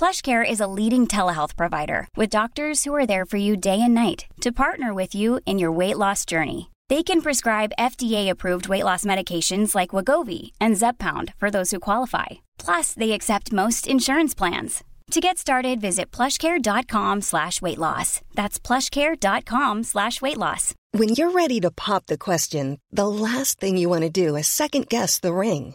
PlushCare is a leading telehealth provider with doctors who are there for you day and night to partner with you in your weight loss journey. They can prescribe FDA-approved weight loss medications like Wegovy and Zepbound for those who qualify. Plus, they accept most insurance plans. To get started, visit plushcare.com slash weight loss. That's plushcare.com slash weight loss. When you're ready to pop the question, the last thing you want to do is second guess the ring.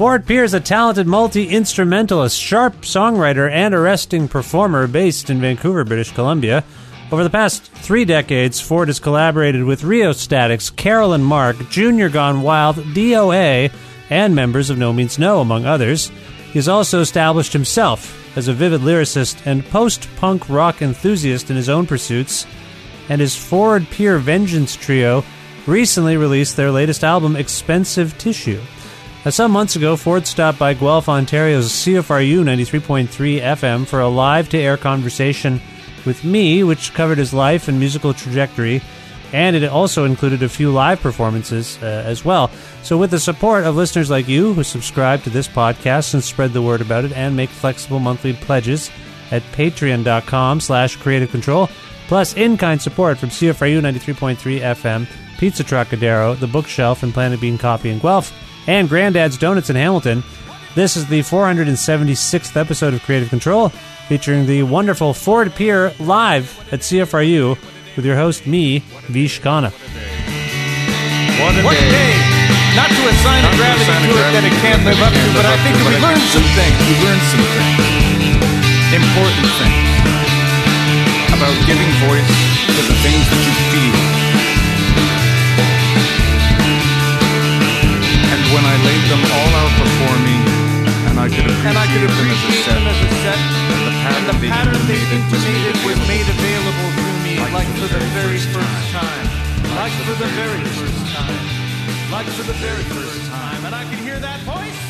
Ford Pier is a talented multi instrumentalist, sharp songwriter, and arresting performer based in Vancouver, British Columbia. Over the past three decades, Ford has collaborated with Rheostatics, Carolyn Mark, Junior Gone Wild, DOA, and members of NoMeansNo, among others. He has also established himself as a vivid lyricist and post punk rock enthusiast in his own pursuits, and his Ford Pier Vengeance trio recently released their latest album, Expensive Tissue. Now, some months ago, Ford stopped by Guelph, Ontario's CFRU 93.3 FM for a live to air conversation with me, which covered his life and musical trajectory, and it also included a few live performances uh, as well. So, with the support of listeners like you who subscribe to this podcast and spread the word about it and make flexible monthly pledges at patreon.com slash creative control, plus in-kind support from CFRU 93.3 FM, Pizza Trocadero, The Bookshelf, and Planet Bean Coffee in Guelph, and Granddad's Donuts in Hamilton. This is the 476th episode of Creative Control, featuring the wonderful Ford Pier live at CFRU with your host, me, Vish Khanna. One a One day. day, not to assign a Not to gravity assign a to it that it can't live up to, but I think to, if but we I learn think some things, We learned some things. important things, about giving voice to the things that you feel. When I laid them all out before me, and I could appreciate, and I could them as a appreciate set, them as a set, and the pattern, and the they pattern they made intimated was made available to me Like like for the very first time. Like for the very first time. Like for the very first time. And I can hear that voice.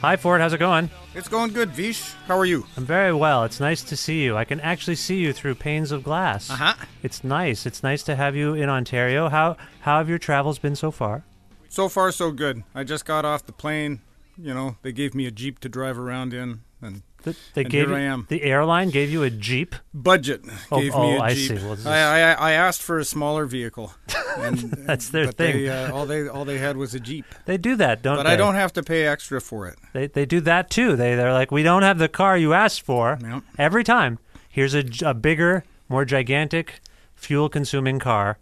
Hi, Ford. How's it going? It's going good, Vish. How are you? I'm very well. It's nice to see you. I can actually see you through panes of glass. Uh-huh. It's nice. It's nice to have you in Ontario. How how have your travels been so far? So far, so good. I just got off the plane. You know, they gave me a jeep to drive around in, and Th- They And gave here you, I am. the airline gave you a jeep. budget Oh, gave oh, me a I jeep. see. Well, I, I I asked for a smaller vehicle. And, That's their but thing. They, uh, all they all they had was a jeep. They do that, don't But they? I don't have to pay extra for it. They they do that too. They they're like, we don't have the car you asked for. Yep. Every time, here's a, a bigger, more gigantic, fuel-consuming car,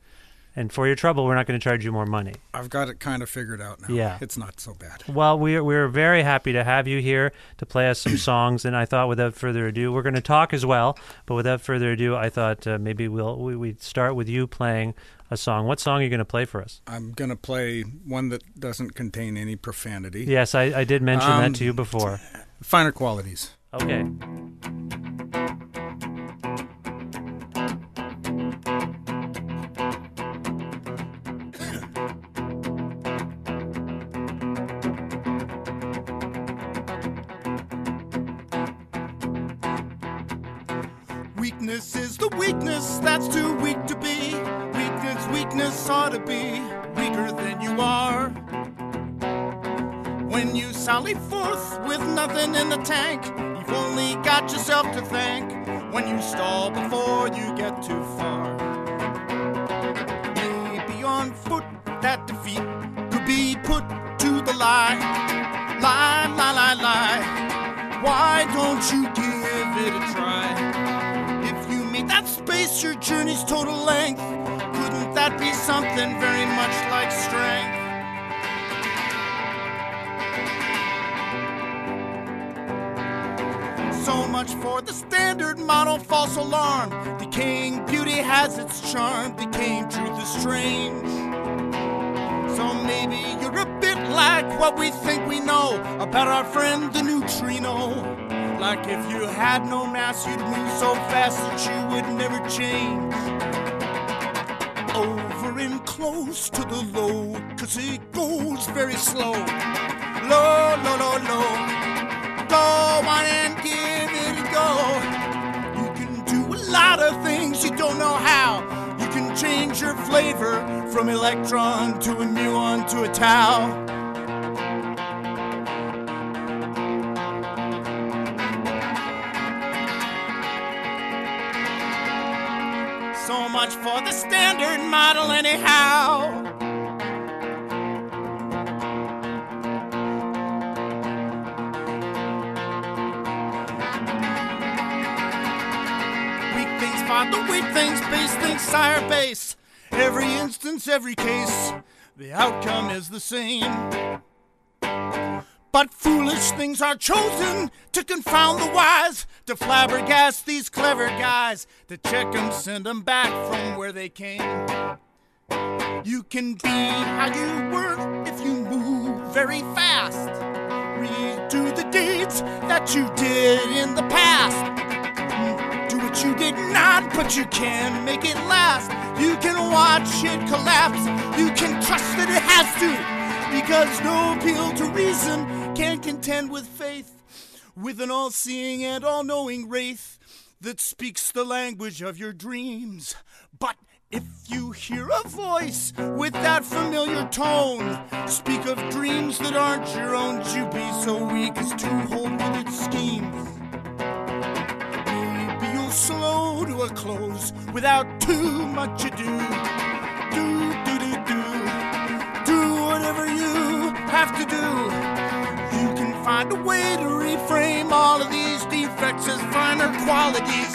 and for your trouble, we're not going to charge you more money. I've got it kind of figured out now. Yeah. It's not so bad. Well, we're we're very happy to have you here to play us some songs, and I thought, without further ado, we're going to talk as well. But without further ado, I thought uh, maybe we'll we we'd start with you playing a song. What song are you going to play for us? I'm going to play one that doesn't contain any profanity. Yes, I, I did mention Um, that to you before. Finer qualities. Okay. Weakness is the weakness that's too weak to be. Weakness, weakness ought to be weaker than you are. When you sally forth with nothing in the tank, you've only got yourself to thank when you stall before you get too far. Maybe on foot, that defeat could be put to the lie. Lie, lie, lie, lie. Why don't you give your journey's total length, couldn't that be something very much like strength? So much for the standard model false alarm. Decaying beauty has its charm, decaying truth is strange. So maybe you're a bit like what we think we know about our friend the neutrino. Like if you had no mass, you'd move so fast that you would never change. Over and close to the low, cause it goes very slow. Low, low, low, low. Go on and give it a go. You can do a lot of things you don't know how. You can change your flavor from electron to a muon to a tau. Much for the standard model, anyhow. Weak things the weak things, base things sire base. Every instance, every case, the outcome is the same. But foolish things are chosen to confound the wise, to flabbergast these clever guys, to check 'em, send 'em back from where they came. You can be how you were if you move very fast. Redo the deeds that you did in the past. Do what you did not, but you can make it last. You can watch it collapse. You can trust that it has to. Because no appeal to reason can contend with faith. With an all seeing and all knowing wraith that speaks the language of your dreams. But if you hear a voice with that familiar tone, speak of dreams that aren't your own, you be so weak as to hold with its schemes. Maybe you'll slow to a close without too much ado. Do, do, do, do. Do whatever you have to do. Find a way to reframe all of these defects as finer qualities.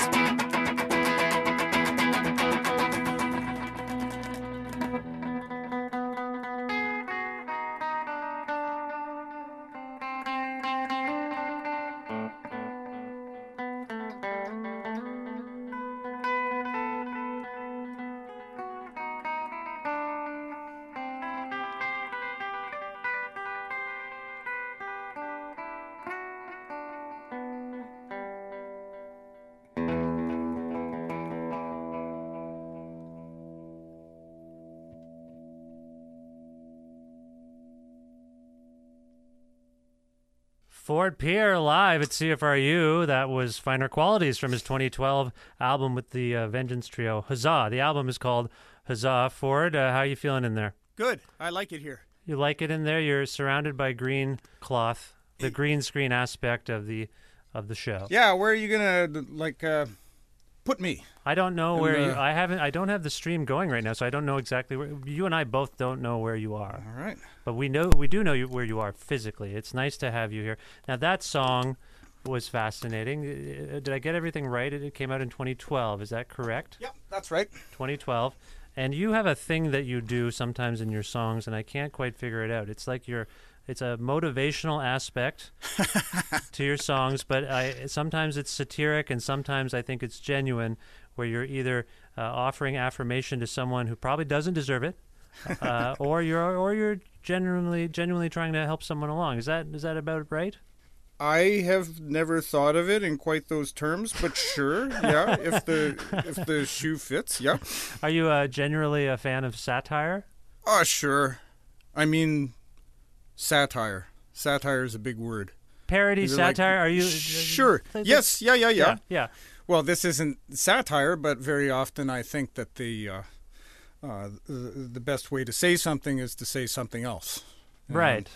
Ford Pier live at CFRU. That was Finer Qualities from his 2012 album with the uh, Vengeance Trio, Huzzah. The album is called Huzzah. Ford, uh, how are you feeling in there? Good. I like it here. You like it in there? You're surrounded by green cloth, the green screen aspect of the of the show. Yeah, where are you gonna like uh, put me? I don't know And, where you. uh, I haven't. I don't have the stream going right now, so I don't know exactly where. You and I both don't know where you are. All right. But we know we do know you, where you are physically. It's nice to have you here. Now that song was fascinating. Uh, Did I get everything right? It it came out in 2012. Is that correct? Yep, that's right. 2012. And you have a thing that you do sometimes in your songs, and I can't quite figure it out. It's like you're. It's a motivational aspect to your songs, but I sometimes it's satiric, and sometimes I think it's genuine, where you're either uh, offering affirmation to someone who probably doesn't deserve it, uh, or you're or you're genuinely genuinely trying to help someone along. Is that is that about right? I have never thought of it in quite those terms, but sure, yeah. If the if the shoe fits, yeah. Are you uh, generally a fan of satire? Oh, sure. I mean, satire. Satire is a big word. Parody it like- satire? Are you Sure. Yes. Yeah. Yeah. Yeah. yeah. Well, this isn't satire, but very often I think that the uh, uh, the, the best way to say something is to say something else. Um, Right.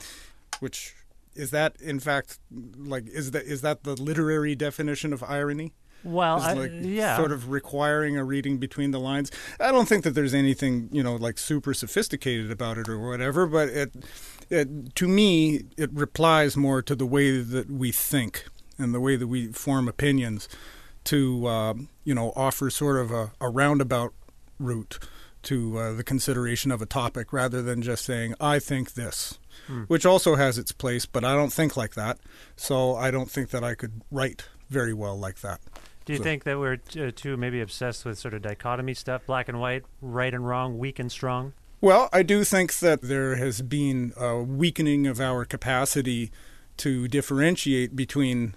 Which is that in fact like is that is that the literary definition of irony? Well, Is I, like yeah. sort of requiring a reading between the lines. I don't think that there's anything you know like super sophisticated about it or whatever, but it, it to me it replies more to the way that we think and the way that we form opinions to uh, you know offer sort of a, a roundabout route to uh, the consideration of a topic rather than just saying I think this. Which also has its place, but I don't think like that. So I don't think that I could write very well like that. Do you so- think that we're t- uh, too maybe obsessed with sort of dichotomy stuff, black and white, right and wrong, weak and strong? Well, I do think that there has been a weakening of our capacity to differentiate between,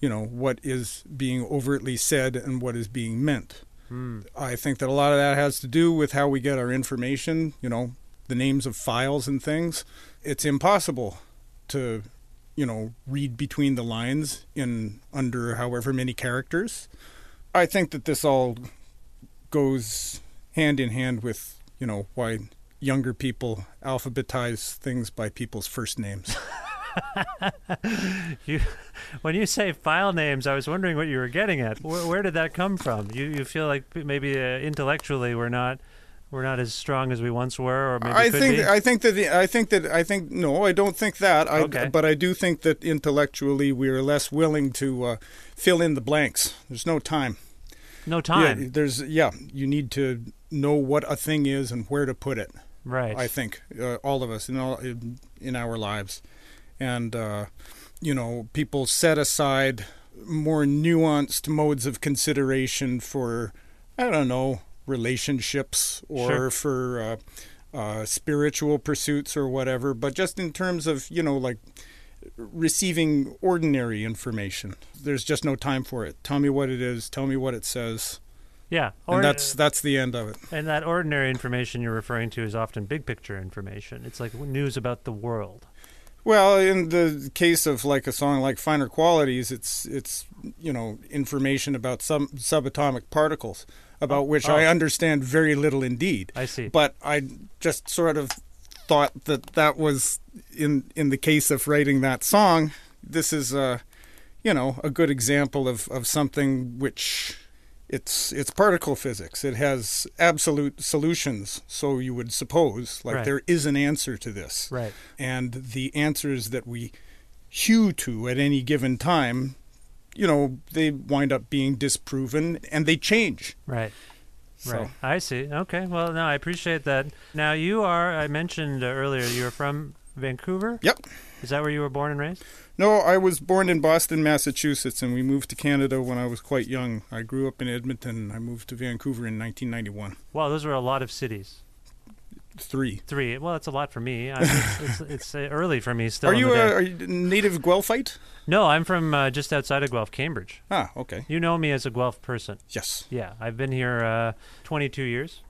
you know, what is being overtly said and what is being meant. I think that a lot of that has to do with how we get our information, you know, the names of files and things. It's impossible to, you know, read between the lines in under however many characters. I think that this all goes hand in hand with you know why younger people alphabetize things by people's first names. You, when you say file names, I was wondering what you were getting at. Where, where did that come from? You you feel like maybe uh, intellectually we're not we're not as strong as we once were, or maybe I think be? I think that I think that I think no, I don't think that. I, Okay. But I do think that intellectually we are less willing to uh, fill in the blanks. There's no time. no time. Yeah, there's yeah. You need to know what a thing is and where to put it. right. I think uh, all of us in all in, in our lives, and uh, you know, people set aside more nuanced modes of consideration for I don't know relationships or Sure. for uh, uh, spiritual pursuits or whatever, but just in terms of you know like receiving ordinary information. There's just no time for it. Tell me what it is. Tell me what it says. yeah. and that's that's the end of it. and that ordinary information you're referring to is often big picture information. It's like news about the world. Well, in the case of like a song like Finer Qualities, it's it's you know information about some subatomic particles about which I oh. understand very little indeed. I see. But I just sort of thought that that was in in the case of writing that song. This is a you know a good example of of something which it's it's particle physics. It has absolute solutions, so you would suppose. Like Right. there is an answer to this Right. and the answers that we hew to at any given time, you know, they wind up being disproven and they change. Right. So, Right. I see. Okay. Well, no, I appreciate that. Now, you are, I mentioned earlier, you are from Vancouver? Yep. Is that where you were born and raised? No, I was born in Boston, Massachusetts, and we moved to Canada when I was quite young. I grew up in Edmonton. I moved to Vancouver in 1991. Wow, those were a lot of cities. Three. Three. Well, that's a lot for me. I mean, it's it's, it's uh, early for me still. Are you a, are you native Guelphite? No, I'm from uh, just outside of Guelph, Cambridge. Ah, okay. You know me as a Guelph person. Yes. Yeah, I've been here uh, 22 years.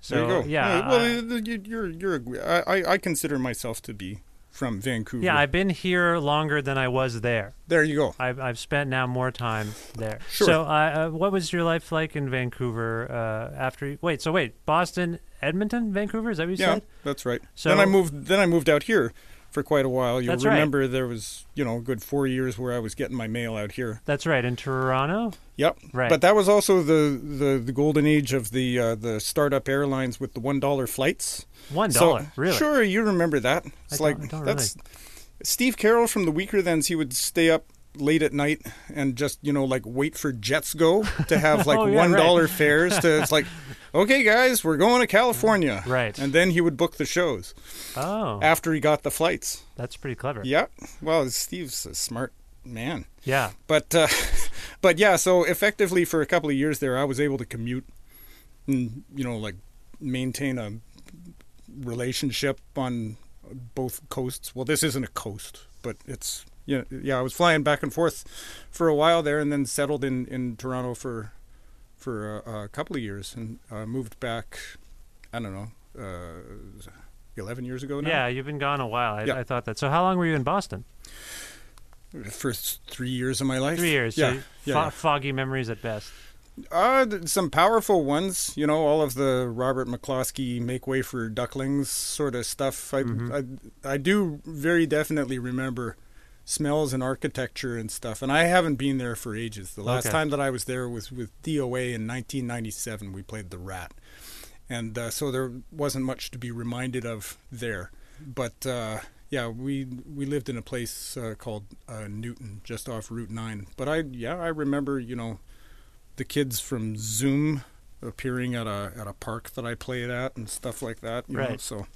So there you go. yeah, well, I- you- you're you're. A, I, I consider myself to be from Vancouver. yeah, I've been here longer than I was there. there you go. I've I've spent now more time there. Sure. So, uh, uh, what was your life like in Vancouver uh, after? You, wait, so wait, Boston, Edmonton, Vancouver? Is that what you Yeah, said? that's right. So- then I moved. Then I moved out here for quite a while. You'll That's right. remember there was you know a good four years where I was getting my mail out here. That's right, in Toronto. Yep. Right. But that was also the the, the golden age of the uh, the startup airlines with the one dollar flights. One So- really? Sure, you remember that. It's like I don't that's Steve Carroll from the Weakerthans. He would stay up late at night and just you know like wait for jets go to have like Oh, yeah, one right. fares to it's like okay guys we're going to california Right. and then he would book the shows Oh, after he got the flights that's pretty clever. yeah well steve's a smart man Yeah. but uh, but yeah so effectively for a couple of years there i was able to commute and you know like maintain a relationship on both coasts well this isn't a coast but it's yeah yeah i was flying back and forth for a while there and then settled in in toronto for for a, a couple of years and uh, moved back i don't know uh, 11 years ago now Yeah, you've been gone a while. I, Yeah. I thought that. So, how long were you in Boston? first three years of my life. Three years. Yeah, So yeah, fo- yeah. foggy memories at best. Uh, some powerful ones, you know, all of the Robert McCloskey "Make Way for Ducklings" sort of stuff. I, I, I do very definitely remember smells and architecture and stuff. And I haven't been there for ages. The last Okay. time that I was there was with DOA in 1997. We played the Rat, and uh, so there wasn't much to be reminded of there. But uh, yeah, we we lived in a place uh, called uh, Newton, just off Route Nine. But I yeah I remember you know the kids from Zoom appearing at a at a park that I played at and stuff like that. You Know? Right. So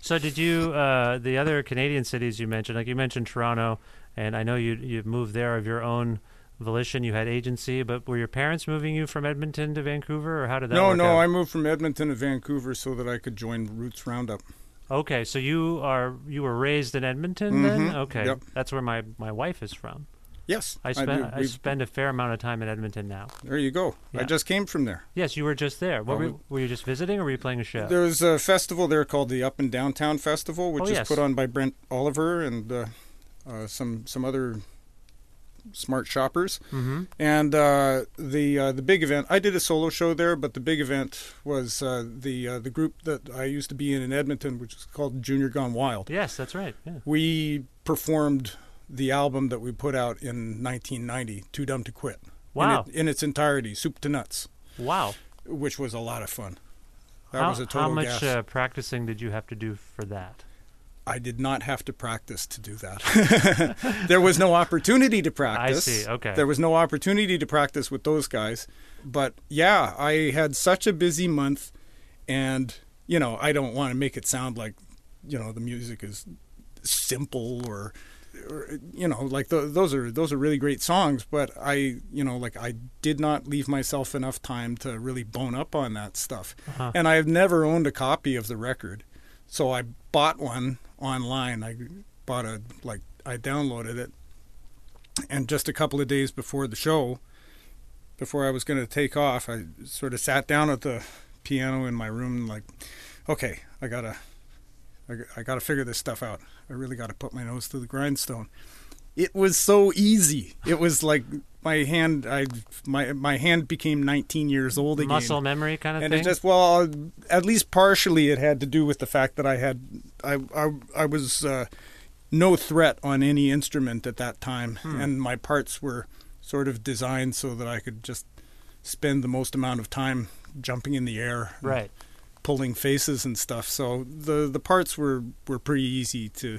So did you uh, the other Canadian cities you mentioned? Like you mentioned Toronto, and I know you you moved there of your own volition. You had agency, but were your parents moving you from Edmonton to Vancouver, or how did that no, work no, out? I moved from Edmonton to Vancouver so that I could join Roots Roundup. Okay, so you are you were raised in Edmonton then? Mhm, Okay, yep. that's where my my wife is from. Yes, I spend I, We've- spend a fair amount of time in Edmonton now. There you go. Yeah. I just came from there. Yes, you were just there. What Oh, were, we- were you just visiting, or were you playing a show? There was a festival there called the Up and Downtown Festival, which Oh, is put on by Brent Oliver and uh, uh, some some other smart shoppers. mm-hmm. And uh, the uh, the big event, I did a solo show there, but the big event was uh, the uh, the group that I used to be in in Edmonton, which is called Junior Gone Wild. Yes, that's right. Yeah. We performed the album that we put out in 1990, Too Dumb to Quit. Wow. In, it, in its entirety, soup to nuts, Wow. which was a lot of fun. That how, was a total gas. how much uh, practicing did you have to do for that? I did not have to practice to do that. there was no opportunity to practice. I see, okay. There was no opportunity to practice with those guys. But yeah, I had such a busy month and you know, I don't want to make it sound like you know, the music is simple or, you know like th those are those are really great songs but i you know like i did not leave myself enough time to really bone up on that stuff. Uh-huh. and i've never owned a copy of the record. So i bought one online. I bought a like i downloaded it. And just a couple of days before the show before i was going to take off i sort of sat down at the piano in my room like okay i gotta I, I gotta figure this stuff out i really gotta put my nose to the grindstone it was so easy it was like my hand i my my hand became 19 years old again Muscle memory kind of and thing. it just well at least partially it had to do with the fact that i had i i, I was uh, no threat on any instrument at that time Hmm. and my parts were sort of designed so that i could just spend the most amount of time jumping in the air right. Pulling faces and stuff. So the the parts were were pretty easy to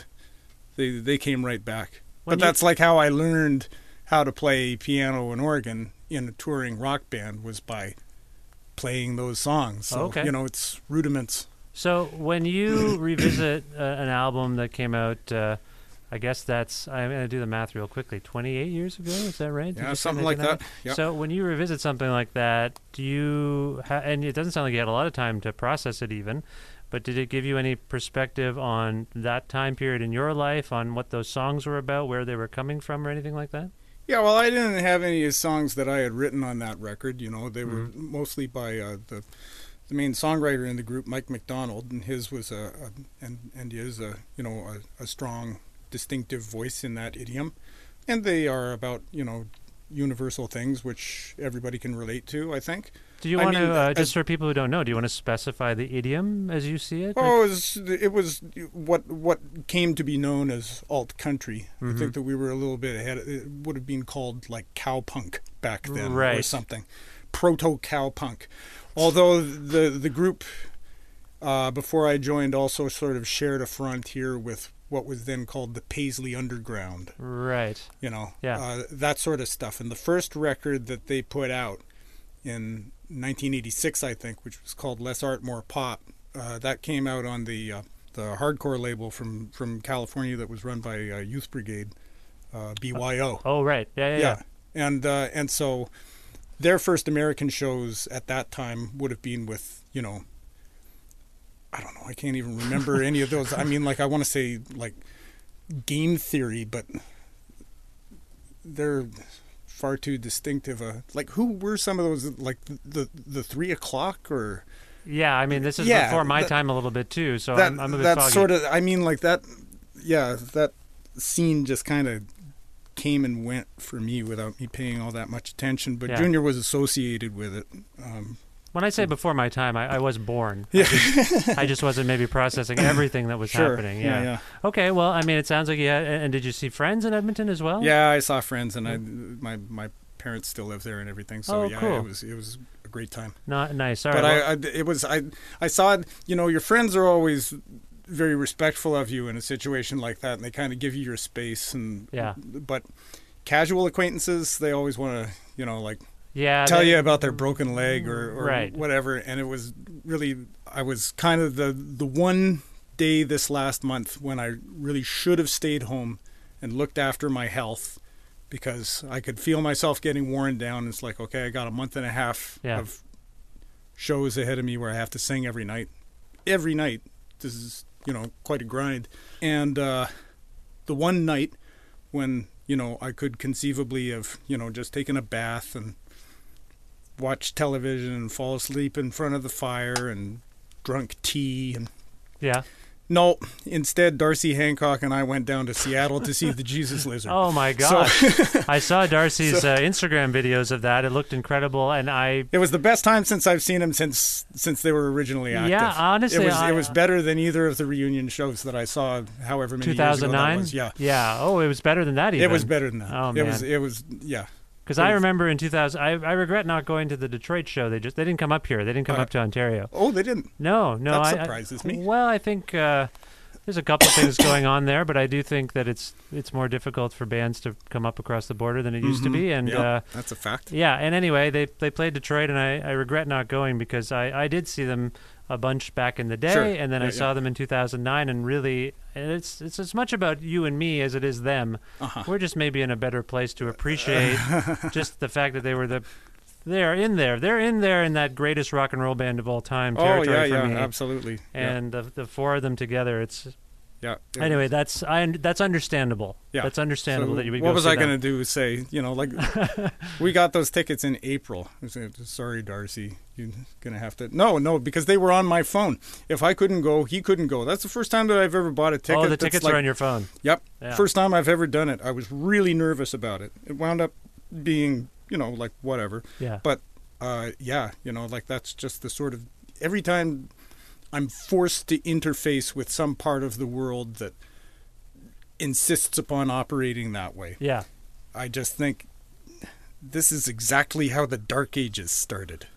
they they came right back. When but you- that's like how i learned how to play piano and organ in a touring rock band was by playing those songs. So Okay. you know it's rudiments. So when you revisit uh, an album that came out, uh, I guess that's I'm going to do the math real quickly. 28 years ago, is that right? Did yeah something like that 1990? Yep. So when you revisit something like that, do you ha- and it doesn't sound like you had a lot of time to process it even, but did it give you any perspective on that time period in your life, on what those songs were about, where they were coming from, or anything like that? Yeah, well, I didn't have any songs that I had written on that record. You know, they were Mm-hmm. mostly by uh, the the main songwriter in the group, Mike McDonald, and his was a, a and and is a you know a, a strong, distinctive voice in that idiom, and they are about you know universal things which everybody can relate to. I think. Do you I want mean, to, uh, just for people who don't know, do you want to specify the idiom as you see it? Oh, it was, it was what what came to be known as alt country. I Mm-hmm. think that we were a little bit ahead. It would have been called like cowpunk back then, or Right. something, proto cowpunk. Although the the group uh, before I joined also sort of shared a frontier with what was then called the Paisley Underground right. you know, Yeah. uh, that sort of stuff. And the first record that they put out in 1986, I think, which was called Less Art More Pop, uh, that came out on the uh, the hardcore label from from California that was run by uh, Youth Brigade, uh, BYO. Oh, right. Yeah, yeah, yeah. yeah, and uh, and so their first American shows at that time would have been with you know. I don't know. I can't even remember any of those. I mean, like I want to say like game theory, but they're far too distinctive. Uh, like who were some of those? Like the the, three o'clock or Yeah, I mean, this is Yeah, before my that- time a little bit too, so that? I'm, I'm a bit that foggy. sort of. I mean, like that. Yeah, that scene just kind of came and went for me without me paying all that much attention. But Yeah. Junior was associated with it. Um, When I say hmm. before my time, I, I was born. Yeah. I just, I just wasn't maybe processing everything that was Sure. happening. Yeah, Yeah. yeah. Okay. Well, I mean, it sounds like yeah. And, and did you see friends in Edmonton as well? yeah, I saw friends, and I my my parents still live there and everything. So Oh, yeah, cool. it was it was a great time. Not nice. All but right. well- I, I, it was I, I saw it. You know, your friends are always very respectful of you in a situation like that, and they kind of give you your space. And Yeah. but casual acquaintances, they always want to, you know, like yeah. tell they- you about their broken leg or, or Right. whatever. And it was really, I was kind of the the one day this last month when I really should have stayed home and looked after my health because I could feel myself getting worn down. It's like, okay, I got a month and a half Yeah. of shows ahead of me where I have to sing every night. Every night. This is, you know, quite a grind. And uh, the one night when, you know, I could conceivably have, you know, just taken a bath and watched television and fall asleep in front of the fire and drunk tea and Yeah. no, instead Darcy Hancock and I went down to Seattle to see the Jesus Lizard. Oh my So- gosh! I saw Darcy's uh, Instagram videos of that. It looked incredible, and I It was the best time since I've seen him since since they were originally active. Yeah, honestly, it was I- it was better than either of the reunion shows that I saw. However many years ago that 2009. was. Yeah, Yeah. Oh, it was better than that. Even. it was better than that. Oh man, it was it was yeah. Because I remember in 2000, I, I regret not going to the Detroit show. They just they didn't come up here. They didn't come Uh, up to Ontario. Oh, they didn't. No, no. That I, I- surprises me. Well, I think uh, there's a couple things going on there, but I do think that it's it's more difficult for bands to come up across the border than it used to be. And Mm-hmm. Yeah, uh, that's a fact. yeah, and anyway, they they played Detroit, and I, I regret not going because I, I did see them a bunch back in the day, Sure. and then I Yeah, saw yeah. them in 2009, and really, and it's it's as much about you and me as it is them. Uh-huh. We're just maybe in a better place to appreciate just the fact that they were the they're in there, they're in there in that greatest rock and roll band of all time. Oh territory yeah, for yeah, me. absolutely. Yeah, And the, the four of them together, it's yeah. Anyway. was- That's I that's understable. Yeah. that's understandable So that you would what was I going to do? Say, you know, like we got those tickets in April. Said, Sorry, Darcy, you're going to have to. No, no, because they were on my phone. If I couldn't go, he couldn't go. That's the first time that I've ever bought a ticket. Oh, the tickets like, are on your phone. Yep, Yeah. first time I've ever done it. I was really nervous about it. It wound up being, you know, like whatever. Yeah. But uh, yeah, you know, like that's just the sort of every time I'm forced to interface with some part of the world that insists upon operating that way. Yeah. I just think this is exactly how the Dark Ages started.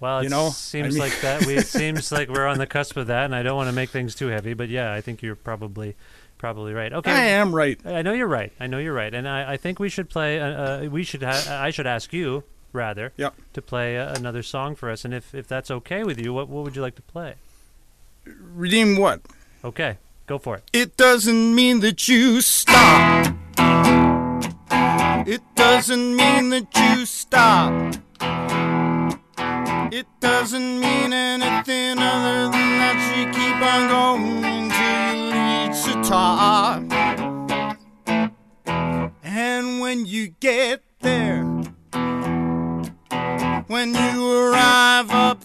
Well, it You know, seems I mean- like that. We, it seems like we're on the cusp of that, and I don't want to make things too heavy, but yeah, I think you're probably probably right. Okay, I am right. I know you're right. I know you're right, and I, I think we should play. Uh, uh, we should. Ha- I should ask you rather Yep. to play uh, another song for us, and if if that's okay with you, what what would you like to play? Redeem what? Okay, go for it. It doesn't mean that you stop. It doesn't mean that you stop. It doesn't mean anything other than that you keep on going until you reach the top. And when you get there, when you arrive up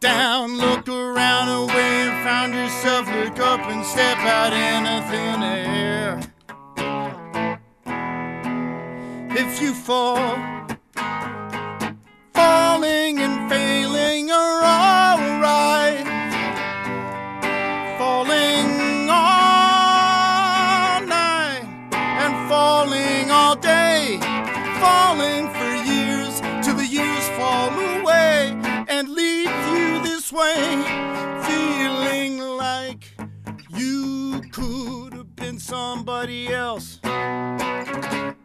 down, look around, away, and found yourself. Look up and step out in a thin air. If you fall, falling and failing are alright. Feeling like you could have been somebody else. Now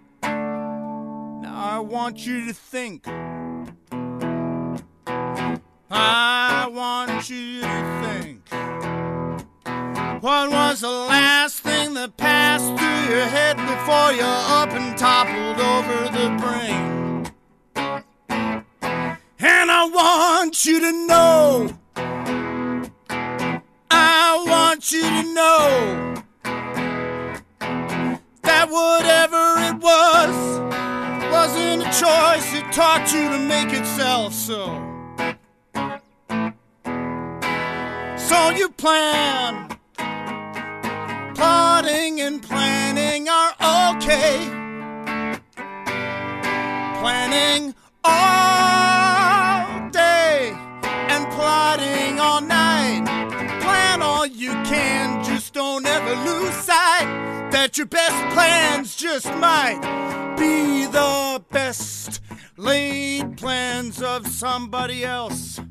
I want you to think. I want you to think. What was the last thing that passed through your head before you up and toppled over the brain? And I want you to know. Want you to know that whatever it was wasn't a choice. It taught you to make itself so. So you plan, plot plotting and planning are okay. Planning all don't ever lose sight that your best plans just might be the best laid plans of somebody else.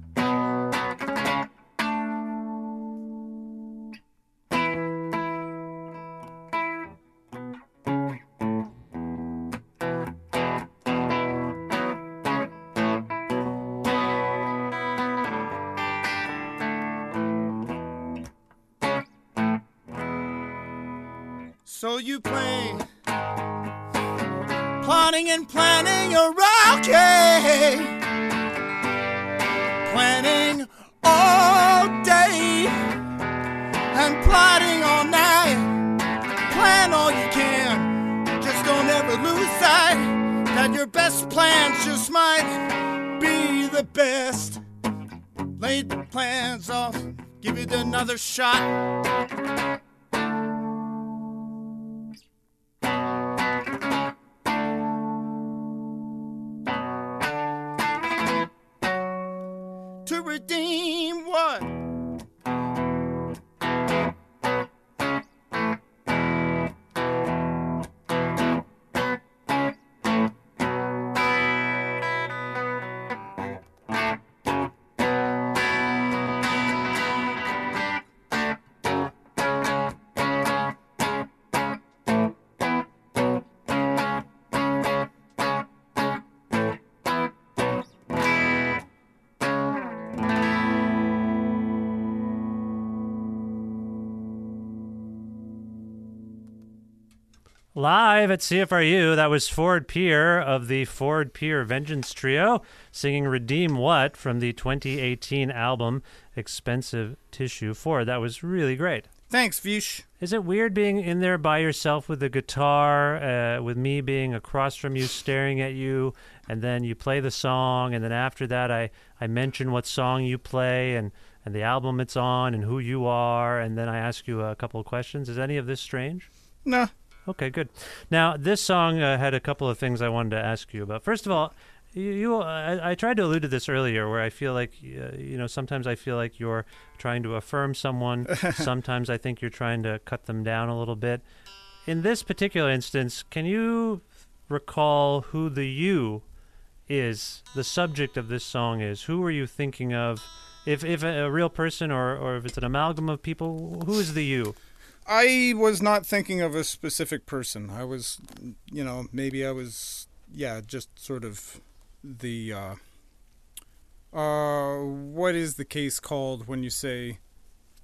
You play. Plotting and planning okay. Planning all day and plotting all night. Plan all you can. Just don't ever lose sight that your best plans just might be the best. Lay the plans off, give it another shot. Redeem what? Live at CFRU, that was Ford Pier of the Ford Pier Vengeance Trio singing Redeem What from the 2018 album Expensive Tissue Ford. That was really great. Thanks, Vish. Is it weird being in there by yourself with the guitar, uh, with me being across from you, staring at you, and then you play the song, and then after that, I, I mention what song you play and, and the album it's on and who you are, and then I ask you a couple of questions? Is any of this strange? Nah. Okay, good. Now, this song uh, had a couple of things I wanted to ask you about. First of all, you, you I, I tried to allude to this earlier, where I feel like, uh, you know, sometimes I feel like you're trying to affirm someone. sometimes I think you're trying to cut them down a little bit. In this particular instance, can you recall who the you is, the subject of this song is? Who are you thinking of? If if a, a real person or or if it's an amalgam of people, who is the you? I was not thinking of a specific person. I was, you know, maybe I was, yeah, just sort of the, uh, uh, what is the case called when you say,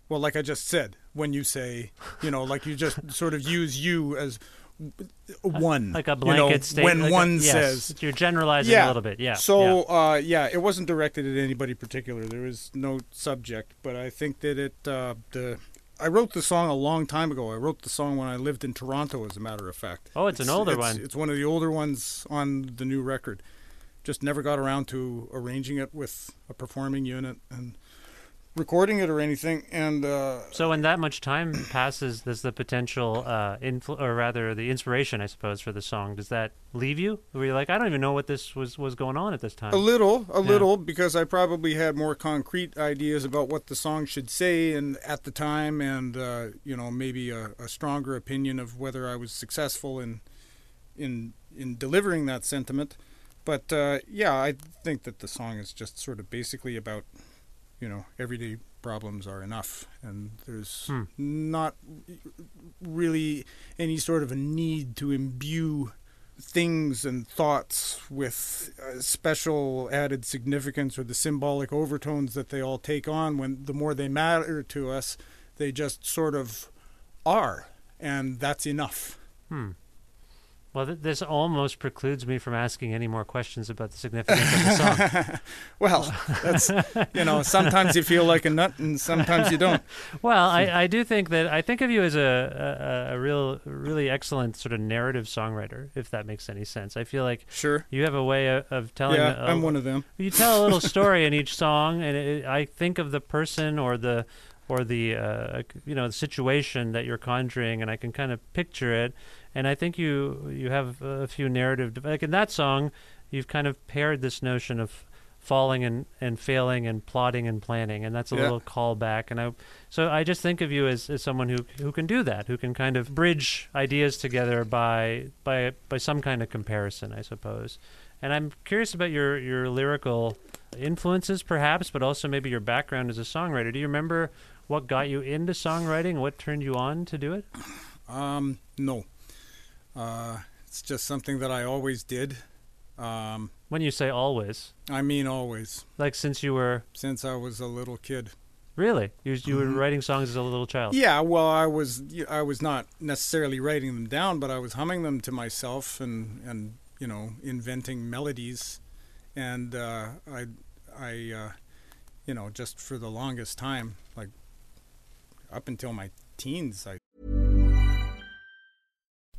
well, like I just said, when you say, you know, like you just sort of use you as one, like a you blanket know, statement. when like a- one yes, says, you're generalizing yeah. a little bit. Yeah. So, yeah. uh, yeah, it wasn't directed at anybody particular. There was no subject, but I think that it, uh, the, I wrote the song a long time ago. I wrote the song when I lived in Toronto, as a matter of fact. Oh, it's an older it's, one. It's one of the older ones on the new record. Just never got around to arranging it with a performing unit and recording it or anything. And uh, So when that much time passes, does the potential, uh, influ- or rather the inspiration, I suppose, for the song, does that leave you? Where you're like, I don't even know what this was was going on at this time. A little, a Yeah. little, because I probably had more concrete ideas about what the song should say, and at the time, and uh, you know, maybe a, a stronger opinion of whether I was successful in in in delivering that sentiment. But uh, yeah, I think that the song is just sort of basically about, you know, everyday problems are enough, and there's Hmm. not really any sort of a need to imbue things and thoughts with uh, special added significance or the symbolic overtones that they all take on when the more they matter to us they just sort of are and that's enough Hmm. Well, th- this almost precludes me from asking any more questions about the significance of the song. well that's you know sometimes you feel like a nut and sometimes you don't Well, I, I do think that I think of you as a, a a real really excellent sort of narrative songwriter, if that makes any sense. I feel like sure you have a way of, of telling. yeah i'm one of them You tell a little story in each song, and it, I think of the person or the or the uh, you know the situation that you're conjuring, and I can kind of picture it. And I think you you have a few narrative like in that song, you've kind of paired this notion of falling and, and failing and plotting and planning and that's a Yeah. little callback. And I so I just think of you as, as someone who who can do that who can kind of bridge ideas together by by by some kind of comparison I suppose. And I'm curious about your your lyrical influences perhaps but also maybe your background as a songwriter. Do you remember what got you into songwriting? What turned you on to do it? Um, no. Uh, it's just something that I always did. Um, when you say always. I mean, always. Like since you were since I was a little kid. really? You you were writing songs as a little child? Yeah, well, I was I was not necessarily writing them down, but I was humming them to myself and and you know inventing melodies, and uh, I I uh, you know just for the longest time, like up until my teens, I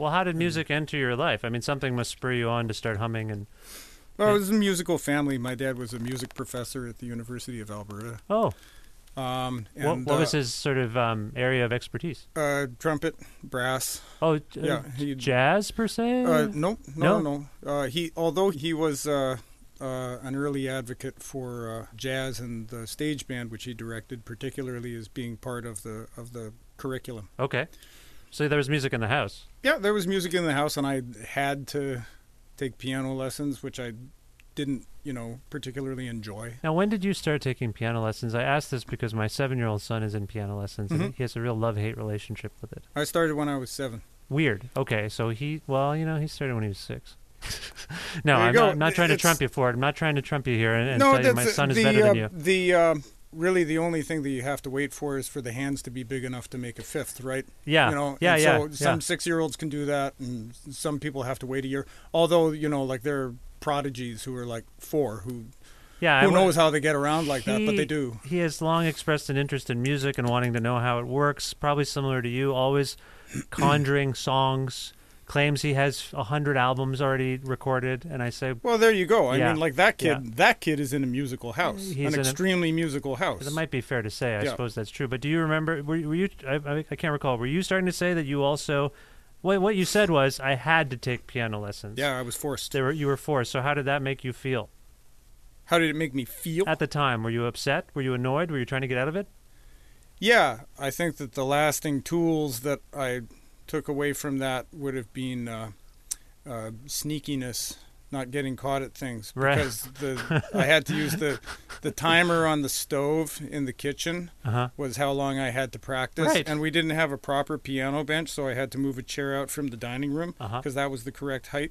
Well, how did music enter your life? I mean, something must spur you on to start humming and. Well, it was a musical family. My dad was a music professor at the University of Alberta. Oh, Um, what, and, what was uh, his sort of um, area of expertise? uh, trumpet, brass. Oh, uh, yeah, he- jazz per se. Uh, no, no, No? no. Uh, he, although he was uh, uh, an early advocate for uh, jazz and the stage band, which he directed, particularly as being part of the of the curriculum. okay, so there was music in the house. Yeah, there was music in the house, and I had to take piano lessons, which I didn't, you know, particularly enjoy. Now, when did you start taking piano lessons? I asked this because my seven-year-old son is in piano lessons, and Mhm. he has a real love-hate relationship with it. I started when I was seven. Weird. Okay, so he, well, you know, he started when he was six. no, I'm not, I'm not trying to trump you for it. I'm not trying to trump you here and, and no, tell you my son is the, better uh, than you. The um, really the only thing that you have to wait for is for the hands to be big enough to make a fifth, right? Yeah, You know, yeah, and yeah, So yeah. some six-year-olds can do that, and some people have to wait a year. Although you know, like there are prodigies who are like four who Yeah, who wa- knows how they get around like that, but they do. He has long expressed an interest in music and wanting to know how it works. Probably similar to you, always conjuring songs. Claims he has a hundred albums already recorded, and I say Well, there you go. I Yeah, mean, like that kid. yeah. That kid is in a musical house, He's an in a- extremely musical house. that might be fair to say. I Yeah. suppose that's true. But do you remember? Were, were you? I, I, can't recall. Were you starting to say that you also? What what you said was I had to take piano lessons. yeah, I was forced. Were you were forced. So how did that make you feel How did it make me feel? at the time? Were you upset? Were you annoyed? Were you trying to get out of it? Yeah, I think that the lasting tools that I took away from that would have been uh, uh, sneakiness, not getting caught at things. Right. Because the I had to use the the timer on the stove in the kitchen Uh huh. was how long I had to practice, Right. and we didn't have a proper piano bench, so I had to move a chair out from the dining room because Uh-huh. that was the correct height.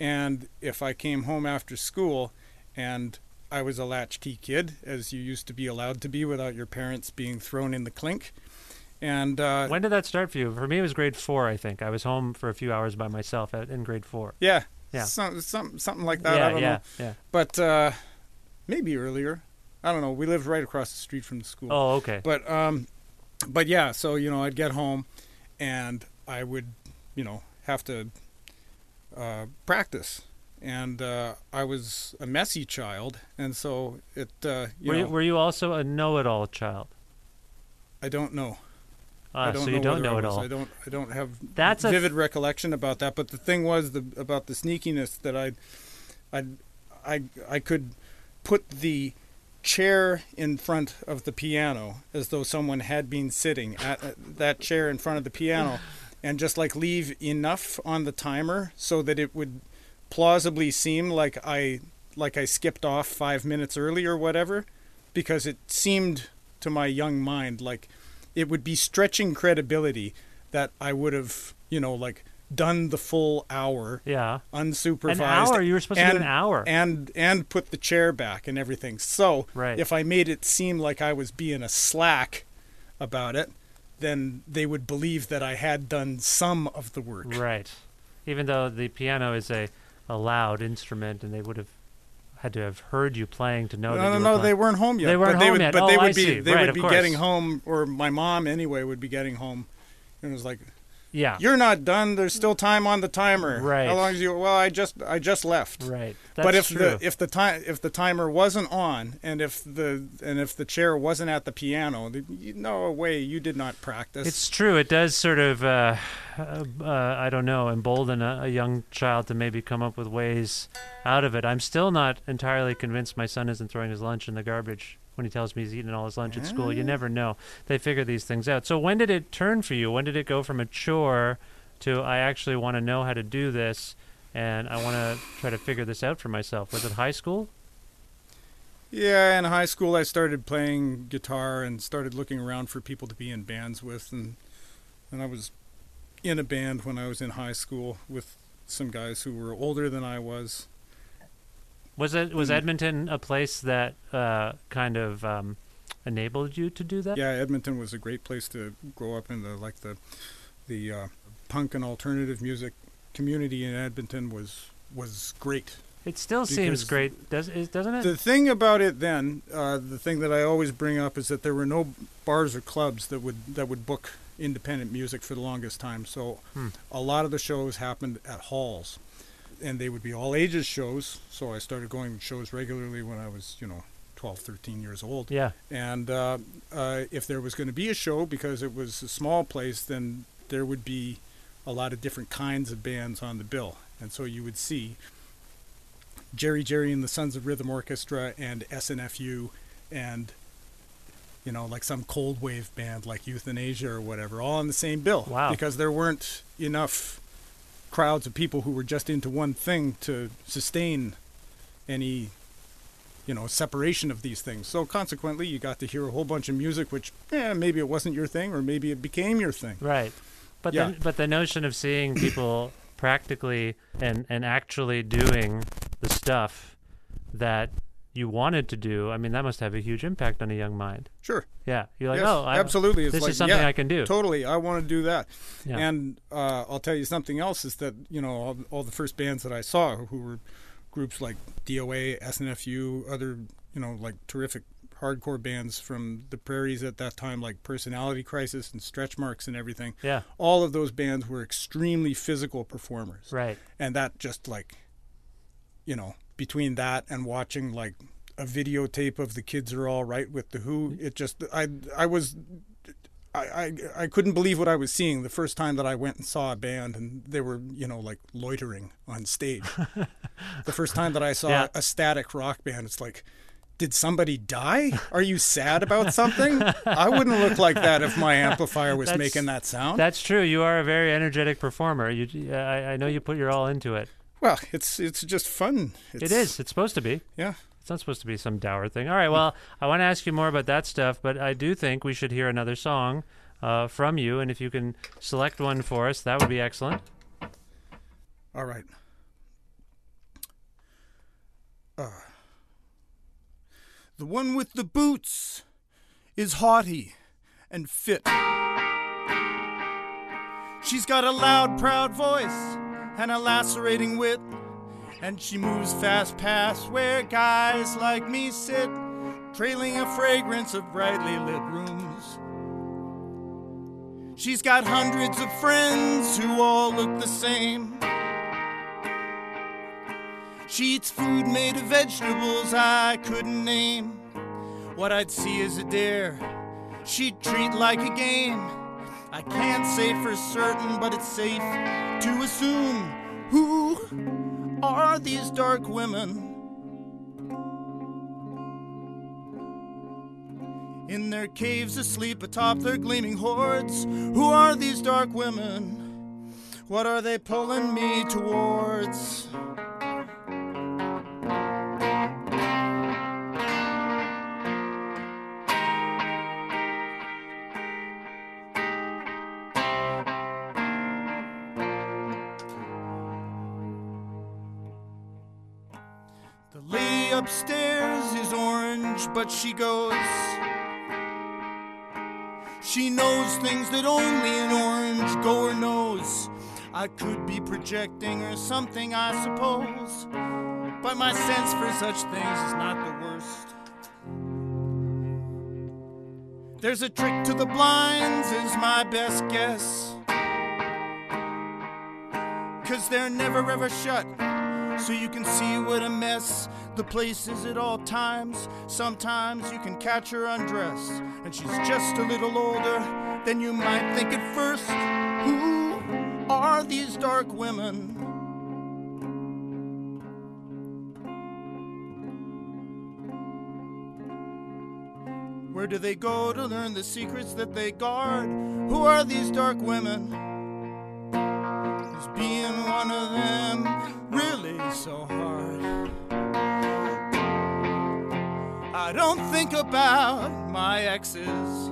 And if I came home after school and I was a latchkey kid, as you used to be allowed to be without your parents being thrown in the clink. And uh, When did that start for you? For me, it was grade four. I think I was home for a few hours by myself at, in grade four. yeah, Yeah. some, some, something like that. yeah, I don't yeah, know. yeah. But uh, maybe earlier. I don't know. We lived right across the street from the school. Oh, okay. But um, but yeah. So you know, I'd get home, and I would, you know, have to uh, practice. And uh, I was a messy child, and so it. Uh, you were know, you were you also a know-it-all child? I don't know. Ah, I don't so know you don't know it all. I don't. I don't have That's a vivid recollection about that. But the thing was the about the sneakiness that I, I, I I could put the chair in front of the piano as though someone had been sitting at at that chair in front of the piano and just like leave enough on the timer so that it would plausibly seem like I like I skipped off 5 minutes early or whatever because it seemed to my young mind like it would be stretching credibility that I would have, you know, like done the full hour Yeah. unsupervised. An hour? You were supposed to do an hour. And and put the chair back and everything. So Right. if I made it seem like I was being a slack about it, then they would believe that I had done some of the work. Right. Even though the piano is a, a loud instrument and they would have had to have heard you playing to know that No, no, no. playing. They weren't home yet. They weren't but they home would, yet. But Oh, they would I be. see. They Right, would be course. getting home, or my mom anyway would be getting home, and it was like, Yeah. "You're not done. There's still time on the timer. Right. How long is you? Well, I just, I just left. Right. That's but if true. the if the time if the timer wasn't on and if the and if the chair wasn't at the piano, the, you, no way you did not practice. It's true. It does sort of, uh, uh, uh, I don't know, embolden a, a young child to maybe come up with ways out of it. I'm still not entirely convinced my son isn't throwing his lunch in the garbage when he tells me he's eating all his lunch at school. You ah. never know. They figure these things out. So when did it turn for you? When did it go from a chore to I actually want to know how to do this and I want to try to figure this out for myself? Was it high school? Yeah, in high school I started playing guitar and started looking around for people to be in bands with and and I was in a band when I was in high school with some guys who were older than I was. Was it was Mm. Edmonton a place that uh, kind of um, enabled you to do that? Yeah, Edmonton was a great place to grow up in the like the the uh, punk and alternative music community in Edmonton was was great. It still seems great, does it, doesn't it? The thing about it then, uh, the thing that I always bring up is that there were no bars or clubs that would that would book independent music for the longest time. So Hmm. a lot of the shows happened at halls, and they would be all ages shows. So I started going to shows regularly when I was, you know, 12, 13 years old. Yeah. And uh, uh, if there was going to be a show, because it was a small place, then there would be a lot of different kinds of bands on the bill. And so you would see Jerry Jerry and the Sons of Rhythm Orchestra and SNFU and you know like some cold wave band like Euthanasia or whatever all on the same bill Wow. because there weren't enough crowds of people who were just into one thing to sustain any you know separation of these things so consequently you got to hear a whole bunch of music which yeah maybe it wasn't your thing or maybe it became your thing Right. But Yeah. the but the notion of seeing people practically and and actually doing the stuff that you wanted to do, I mean that must have a huge impact on a young mind. sure Yeah. You're like, Yes, "Oh, I, absolutely. It's this like, is something yeah, I can do." Totally, I want to do that. Yeah. And uh, I'll tell you something else is that you know all, all the first bands that I saw, who were groups like DOA, SNFU, other you know like terrific hardcore bands from the prairies at that time, like Personality Crisis and Stretch Marks and everything. Yeah. All of those bands were extremely physical performers. Right. And that just like, you know, between that and watching like a videotape of the kids are all right with the Who, mm-hmm. it just I I was. I, I I couldn't believe what I was seeing the first time that I went and saw a band and they were you know like loitering on stage. the first time that I saw Yeah. a static rock band, it's like, did somebody die? Are you sad about something? I wouldn't look like that if my amplifier was That's- making that sound. That's true. You are a very energetic performer. You I, I know you put your all into it. Well, it's it's just fun. It's, it is. It's supposed to be. Yeah. It's not supposed to be some dour thing. All right. Well, I want to ask you more about that stuff, but I do think we should hear another song uh, from you, and if you can select one for us, that would be excellent. All right. Uh, the one with the boots is haughty and fit. She's got a loud, proud voice and a lacerating wit. And she moves fast past where guys like me sit, trailing a fragrance of brightly lit rooms. She's got hundreds of friends who all look the same. She eats food made of vegetables I couldn't name. What I'd see as a dare, she'd treat like a game. I can't say for certain, but it's safe to assume who are these dark women? In their caves asleep atop their gleaming hordes, who are these dark women? What are they pulling me towards? Upstairs is orange, but she goes. She knows things that only an orange goer knows. I could be projecting or something, I suppose. But my sense for such things is not the worst. There's a trick to the blinds, is my best guess. Cause they're never ever shut so you can see what a mess the place is at all times. Sometimes you can catch her undressed, and she's just a little older than you might think at first. Who are these dark women? Where do they go to learn the secrets that they guard? Who are these dark women? Is being one of them really so hard? I don't think about my exes.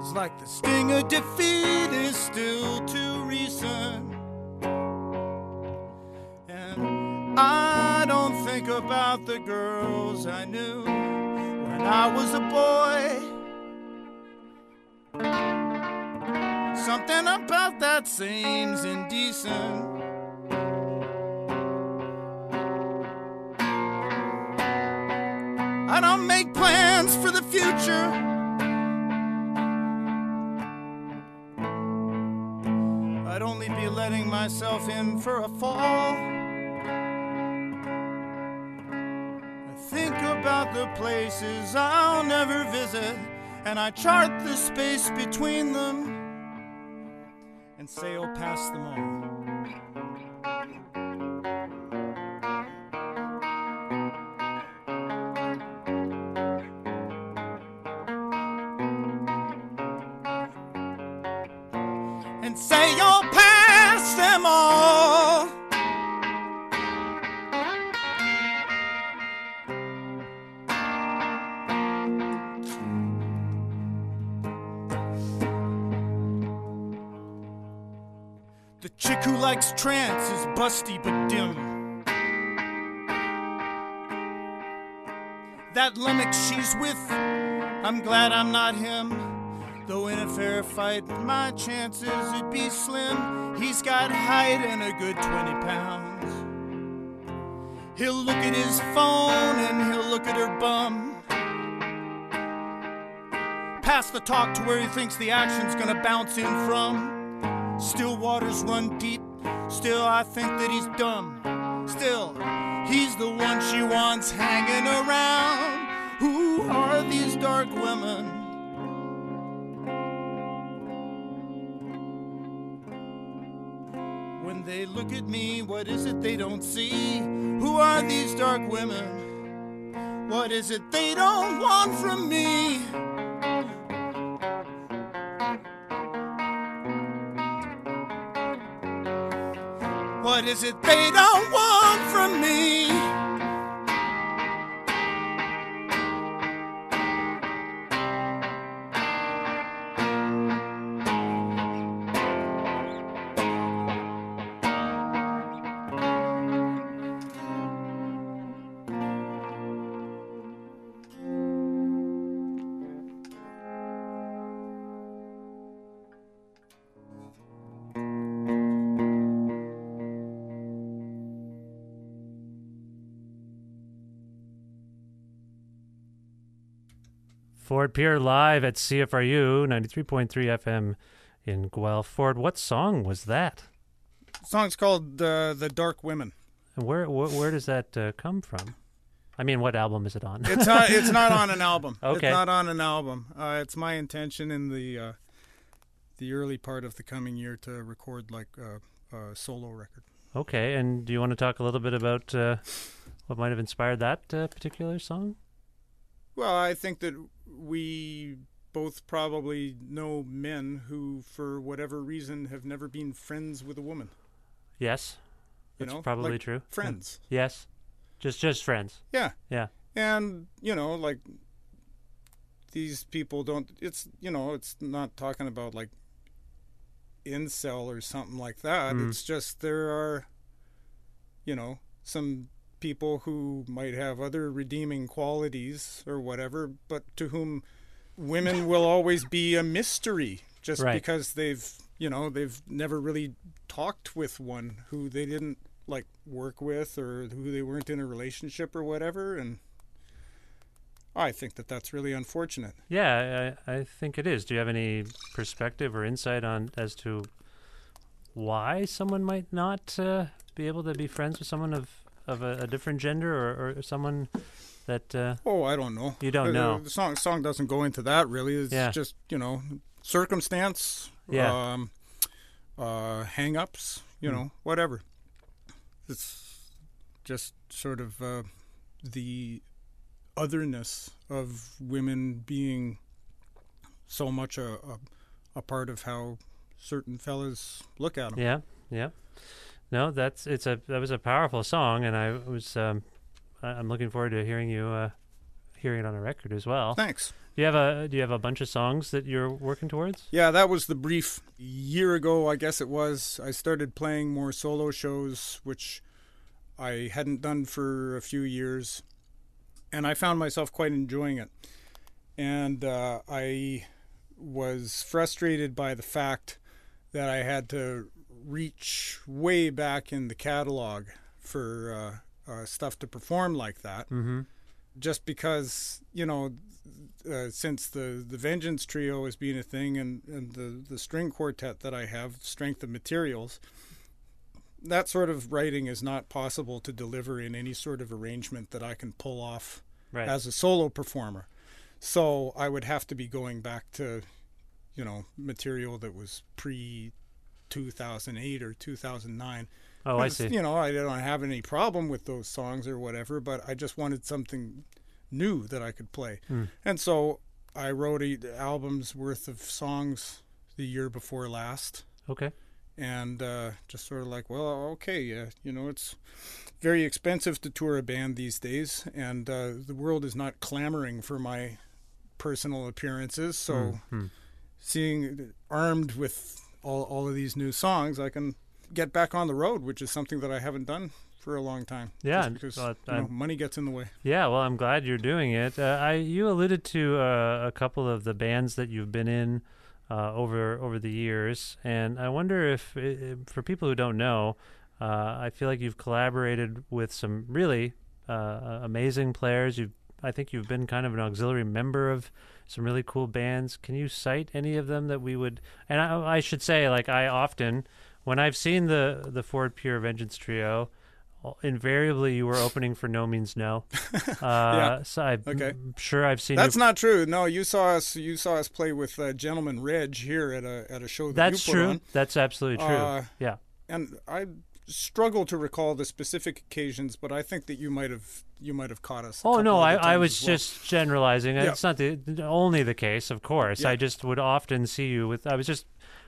It's like the sting of defeat is still too recent. And I don't think about the girls I knew when I was a boy. Something about that seems indecent. I don't make plans for the future. I'd only be letting myself in for a fall. I think about the places I'll never visit, and I chart the space between them and sail past them all. Trance is busty but dim. That Lemmick she's with, I'm glad I'm not him. Though in a fair fight, my chances would be slim. He's got height and a good 20 pounds. He'll look at his phone and he'll look at her bum. Pass the talk to where he thinks the action's gonna bounce in from. Still waters run deep. Still, I think that he's dumb. Still, he's the one she wants hanging around. Who are these dark women? When they look at me, what is it they don't see? Who are these dark women? What is it they don't want from me? What is it they don't want from me? Ford Pier live at CFRU 93.3 FM in Guelph. Ford, what song was that? The song's called uh, "The Dark Women." And where where, where does that uh, come from? I mean, what album is it on? It's not. It's not on an album. Okay. It's not on an album. Uh, it's my intention in the uh, the early part of the coming year to record like a, solo record. okay, and do you want to talk a little bit about uh, what might have inspired that uh, particular song? Well, I think that we both probably know men who, for whatever reason, have never been friends with a woman. Yes, You that's know, probably like true. Friends. Yes, just just friends. Yeah. Yeah. And, you know, like these people don't it's you know, it's not talking about like incel or something like that. Mm. It's just there are you know, some people who might have other redeeming qualities or whatever, but to whom women will always be a mystery just Right. because they've you know, they've never really talked with one who they didn't like work with or who they weren't in a relationship or whatever and I think that that's really unfortunate. Yeah, I, I think it is. Do you have any perspective or insight on as to why someone might not uh, be able to be friends with someone of of a, a different gender or, or someone that? Uh, Oh, I don't know. You don't Uh, know. The song song doesn't go into that really. It's Yeah. just, you know, circumstance, Yeah. um uh hang-ups, you Hmm. know, whatever. It's just sort of uh the otherness of women being so much a, a a part of how certain fellas look at them. yeah, yeah. No, that's it's a that was a powerful song, and I was um, I- I'm looking forward to hearing you uh, hearing it on a record as well. Thanks. Do you have a Do you have a bunch of songs that you're working towards? Yeah, that was the brief. Year ago, I guess it was, I started playing more solo shows, which I hadn't done for a few years. And I found myself quite enjoying it. And uh, I was frustrated by the fact that I had to reach way back in the catalog for uh, uh, stuff to perform like that Mm-hmm. just because you know uh, since the the vengeance trio has been a thing and and the the string quartet that i have strength of materials that sort of writing is not possible to deliver in any sort of arrangement that i can pull off Right. as a solo performer so i would have to be going back to you know material that was pre 2008 or 2009 Oh, I see. You know, I don't have any problem with those songs or whatever, but I just wanted something new that I could play. Hmm. And so I wrote a album's worth of songs the year before last, Okay. and uh, just sort of like, well, okay, uh, you know, it's very expensive to tour a band these days, and uh, the world is not clamoring for my personal appearances. So, Hmm. seeing armed with all all of these new songs, I can get back on the road, which is something that I haven't done for a long time. Yeah, just because well, you know, money gets in the way. Yeah, well, I'm glad you're doing it. Uh, I you alluded to uh, a couple of the bands that you've been in uh, over over the years, and I wonder if, i i- for people who don't know, uh, I feel like you've collaborated with some really uh, amazing players. You've I think you've been kind of an auxiliary member of some really cool bands. Can you cite any of them that we would? And I, I should say, like I often, when I've seen the the Ford Pier Vengeance trio, invariably you were opening for NoMeansNo. Uh, So I'm Okay. sure I've seen That's you. not true. No, you saw us. You saw us play with uh, Gentleman Reg here at a at a show that That's you put true. on. That's absolutely true. Uh, yeah. and I struggle to recall the specific occasions, but I think that you might have you might have caught us. Oh no, I, I was well. just generalizing. Yeah. It's not the, only the case, of course. Yeah. I just would often see you with. I was just,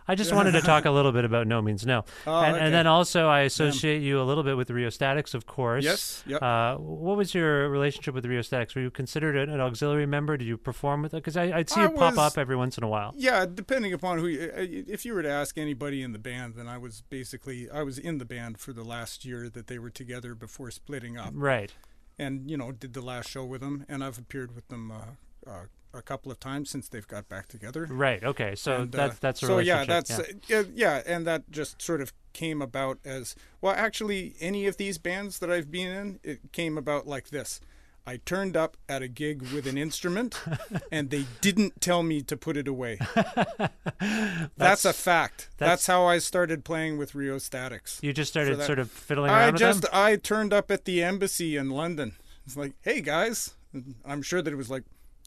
I just wanted to talk a little bit about NoMeansNo, Oh, and, okay. and then also I associate you a little bit with the Rheostatics, of course. Yes, yep. Uh, what was your relationship with the Rheostatics? Were you considered an, an auxiliary member? Did you perform with it? Because I'd see I you pop up every once in a while. Yeah, depending upon who. You, uh, if you were to ask anybody in the band, then I was basically I was in the band for the last year that they were together before splitting up, Right. And you know did the last show with them, and I've appeared with them uh, uh, a couple of times since they've got back together. Right. Okay. So And, uh, that's that's a so yeah, that's uh, yeah, yeah, and that just sort of came about as well. Actually, any of these bands that I've been in, it came about like this. I turned up at a gig with an instrument, and they didn't tell me to put it away. that's, a fact. That's, that's- how I started playing with Rheostatics. you just started that- sort of fiddling I around with just them. I turned up at the embassy in London. It's like, hey guys, I'm sure that it was like,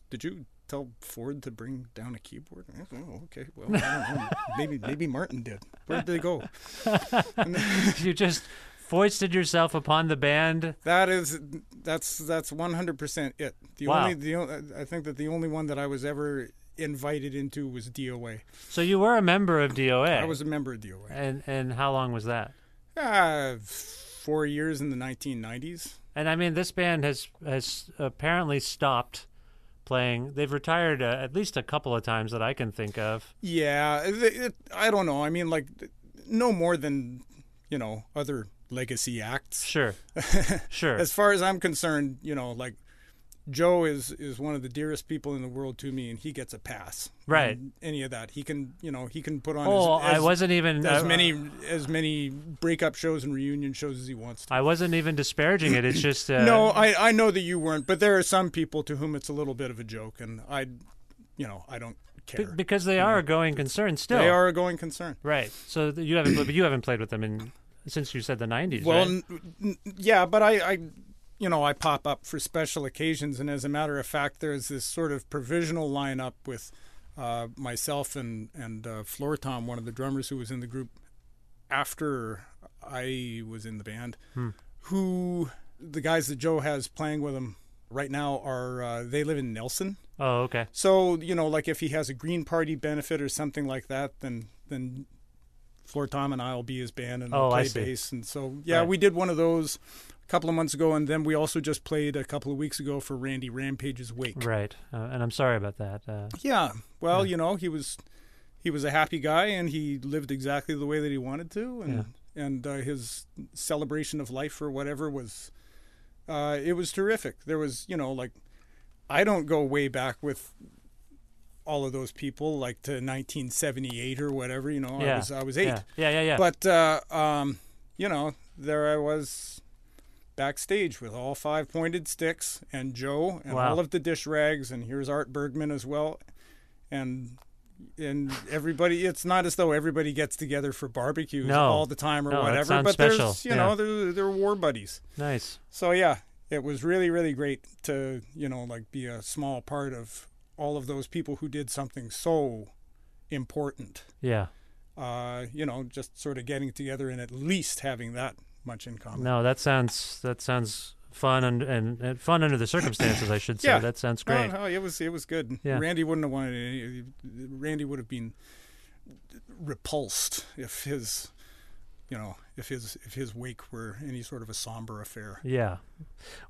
did you tell Ford to bring down a keyboard? Oh, okay. Well, I don't know. maybe maybe Martin did. Where did they go? You just foisted yourself upon the band. That is that's that's 100% it. The Wow. only the I think that the only one that I was ever invited into was DOA. So you were a member of DOA. I was a member of DOA. And and how long was that? Uh, four years in the 1990s. And I mean, this band has has apparently stopped playing. They've retired uh, at least a couple of times that I can think of. Yeah, it, it, I don't know. I mean, like, no more than you know other legacy acts. Sure, sure. As far as I'm concerned, you know, like Joe is is one of the dearest people in the world to me, and he gets a pass. Right. Any of that, he can, you know, he can put on. Oh, as, I wasn't even- as uh, many as many breakup shows and reunion shows as he wants to. I wasn't even disparaging it. It's just uh, no, I I know that you weren't, but there are some people to whom it's a little bit of a joke, and I, you know, I don't care. because they are a going concern still. They are a going concern. right. So you haven't, but you haven't played with them in since you said the '90s. Well, right? n- yeah, but I, I, you know, I pop up for special occasions, and as a matter of fact, there's this sort of provisional lineup with uh, myself and and uh, Floor Tom, one of the drummers who was in the group after I was in the band, Hmm. who the guys that Joe has playing with him right now are uh, they live in Nelson. oh, okay. So you know, like if he has a Green Party benefit or something like that, then then Floor Tom and I'll be his band and Oh, play bass. And so yeah, Right. we did one of those a couple of months ago, and then we also just played a couple of weeks ago for Randy Rampage's wake. Right. Uh, and I'm sorry about that. Uh, Yeah, well, you know, he was he was a happy guy, and he lived exactly the way that he wanted to, and and uh, his celebration of life or whatever was uh, it was terrific. There was, you know, like I don't go way back with all of those people, like to 1978 or whatever. You know, I Yeah. was I was eight. Yeah. Yeah, yeah, yeah. But uh, um, you know, there I was backstage with all five pointed sticks and Joe and Wow. all of the Dishrags, and here's Art Bergman as well, and and everybody. It's not as though everybody gets together for barbecues No. all the time or No, whatever. but special. there's you Yeah. know they're, they're war buddies. nice. So yeah, it was really really great to you know like be a small part of all of those people who did something so important. Yeah. Uh, you know, just sort of getting together and at least having that much in common. No, that sounds that sounds fun and, and, and fun under the circumstances. I should say. Yeah. That sounds No, great. no, it was it was good. Yeah. Randy wouldn't have wanted any. Randy would have been repulsed if his, you know, if his if his wake were any sort of a somber affair. Yeah.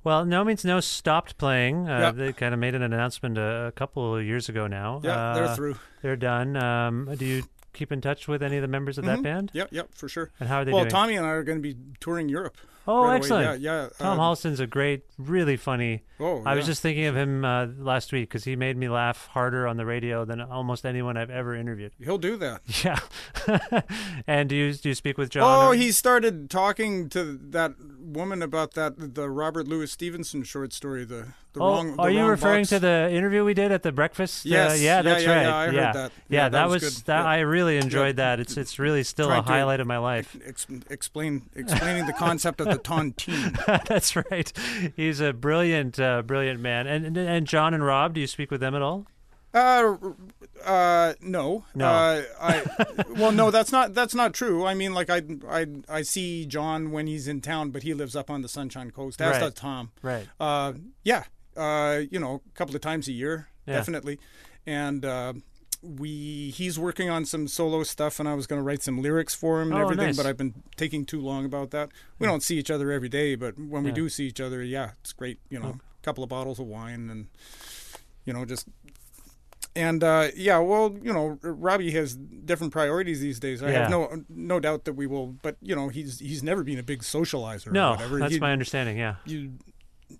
Well, NoMeansNo stopped playing. Uh. They kind of made an announcement a, a couple of years ago now. Yeah, they're Uh, through. They're done. Um, do you keep in touch with any of the members of that Mhm. band? Yep, yep, for sure. And how are they well, doing? Tommy and I are going to be touring Europe. Oh, right excellent. Yeah, yeah. Tom uh, Holliston's a great, really funny. Oh, I was just thinking of him uh, last week because he made me laugh harder on the radio than almost anyone I've ever interviewed. He'll do that. Yeah. and do you do you speak with John? Oh, or- he started talking to that woman about that the Robert Louis Stevenson short story. The the Oh, wrong. the are you referring box. to the interview we did at the breakfast? Uh, Yes. yeah, Yeah, that's yeah, right. yeah, I heard that. Yeah, Yeah, that, that was was good. that. Yeah. I really enjoyed Yeah. that. It's it's really still a Tried highlight of my life. Ex- explain explaining the concept of the tontine. That's right. He's a brilliant, uh, brilliant man. And, and and John and Rob, do you speak with them at all? Uh, uh, no. No. Uh, I, well, no, that's not that's not true. I mean, like I, I, I see John when he's in town, but he lives up on the Sunshine Coast. As Right. Tom. Right. Uh, yeah. Uh, you know, a couple of times a year, Yeah. definitely. And uh, we, he's working on some solo stuff, and I was going to write some lyrics for him and Oh, everything, nice. but I've been taking too long about that. We don't see each other every day, but when we do see each other, yeah, it's great. You know, a couple of bottles of wine and you know just and uh, yeah, well, you know, Robbie has different priorities these days. I Yeah. have no no doubt that we will, but you know, he's he's never been a big socializer. or No, that's You- my understanding. Yeah. You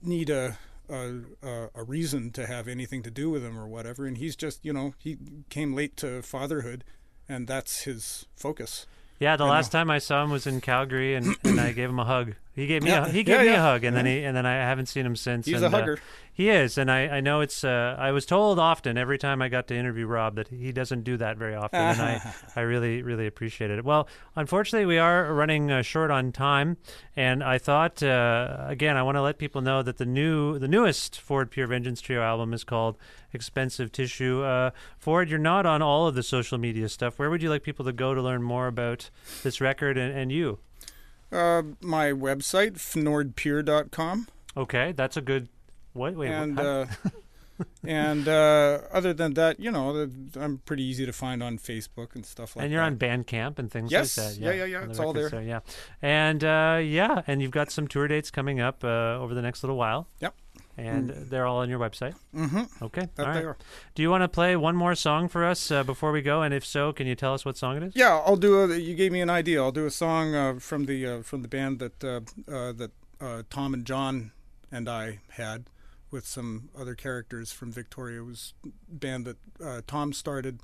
need a, a a a reason to have anything to do with him or whatever, and he's just you know he came late to fatherhood, and that's his focus. Yeah, the last time I saw him was in Calgary, and, and I gave him a hug. He gave me Yeah, a, he gave yeah, me a hug, and then he and then I haven't seen him since. He's and, a uh, hugger. he is, and I, I know it's. Uh, I was told often every time I got to interview Rob that he doesn't do that very often, and I I really really appreciated it. Well, unfortunately, we are running uh, short on time, and I thought uh, again I want to let people know that the new the newest Ford Pier Vengeance Trio album is called Expensive Tissue. Uh, Ford, you're not on all of the social media stuff. Where would you like people to go to learn more about this record and, and you? Uh, my website, fnordpier.com. Okay, that's a good. Wait, wait. and uh, and uh, other than that, you know, I'm pretty easy to find on Facebook and stuff like that. and you're that. on Bandcamp and things Yes, like that. yeah, yeah, yeah, the it's all there. yeah, and uh, yeah, and you've got some tour dates coming up uh, over the next little while. Yep. And they're all on your website. Mm-hmm. Okay. That all are. Do you want to play one more song for us uh, before we go? And if so, can you tell us what song it is? Yeah, I'll do a. You gave me an idea. I'll do a song uh, from the uh, from the band that uh, uh, that uh, Tom and John and I had with some other characters from Victoria. It was band that uh, Tom started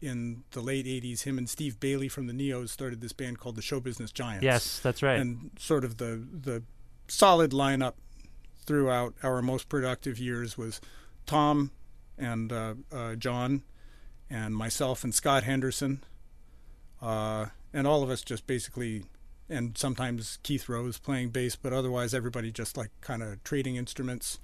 in the late '80s. Him and Steve Bailey from the Neos started this band called the Show Business Giants. Yes, that's right. And sort of the the solid lineup throughout our most productive years was Tom and uh, uh, John and myself and Scott Henderson, uh, and all of us just basically, and sometimes Keith Rose playing bass, but otherwise everybody just like kind of trading instruments.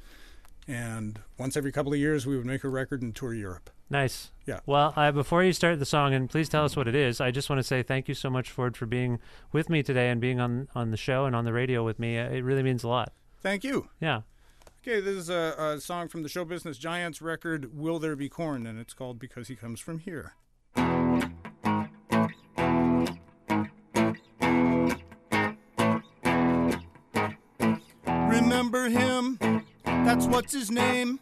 And once every couple of years, we would make a record and tour Europe. Nice. Yeah. Well, uh, before you start the song, and please tell us what it is, I just want to say thank you so much, Ford, for being with me today and being on, on the show and on the radio with me. It really means a lot. Thank you. Yeah. Okay, this is a, a song from the Show Business Giants record, Will There Be Corn? And it's called Because He Comes From Here. Remember him? That's what's his name.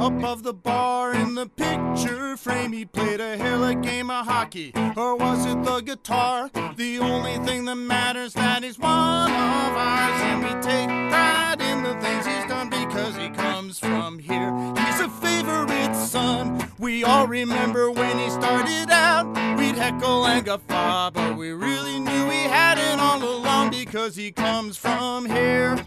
Above the bar in the picture frame, he played a hell of a game of hockey. Or was it the guitar? The only thing that matters that he's one of ours, and we take pride in the things he's done because he comes from here. He's a favorite son. We all remember when he started out. We'd heckle and guffaw, but we really knew he had it all along because he comes from here.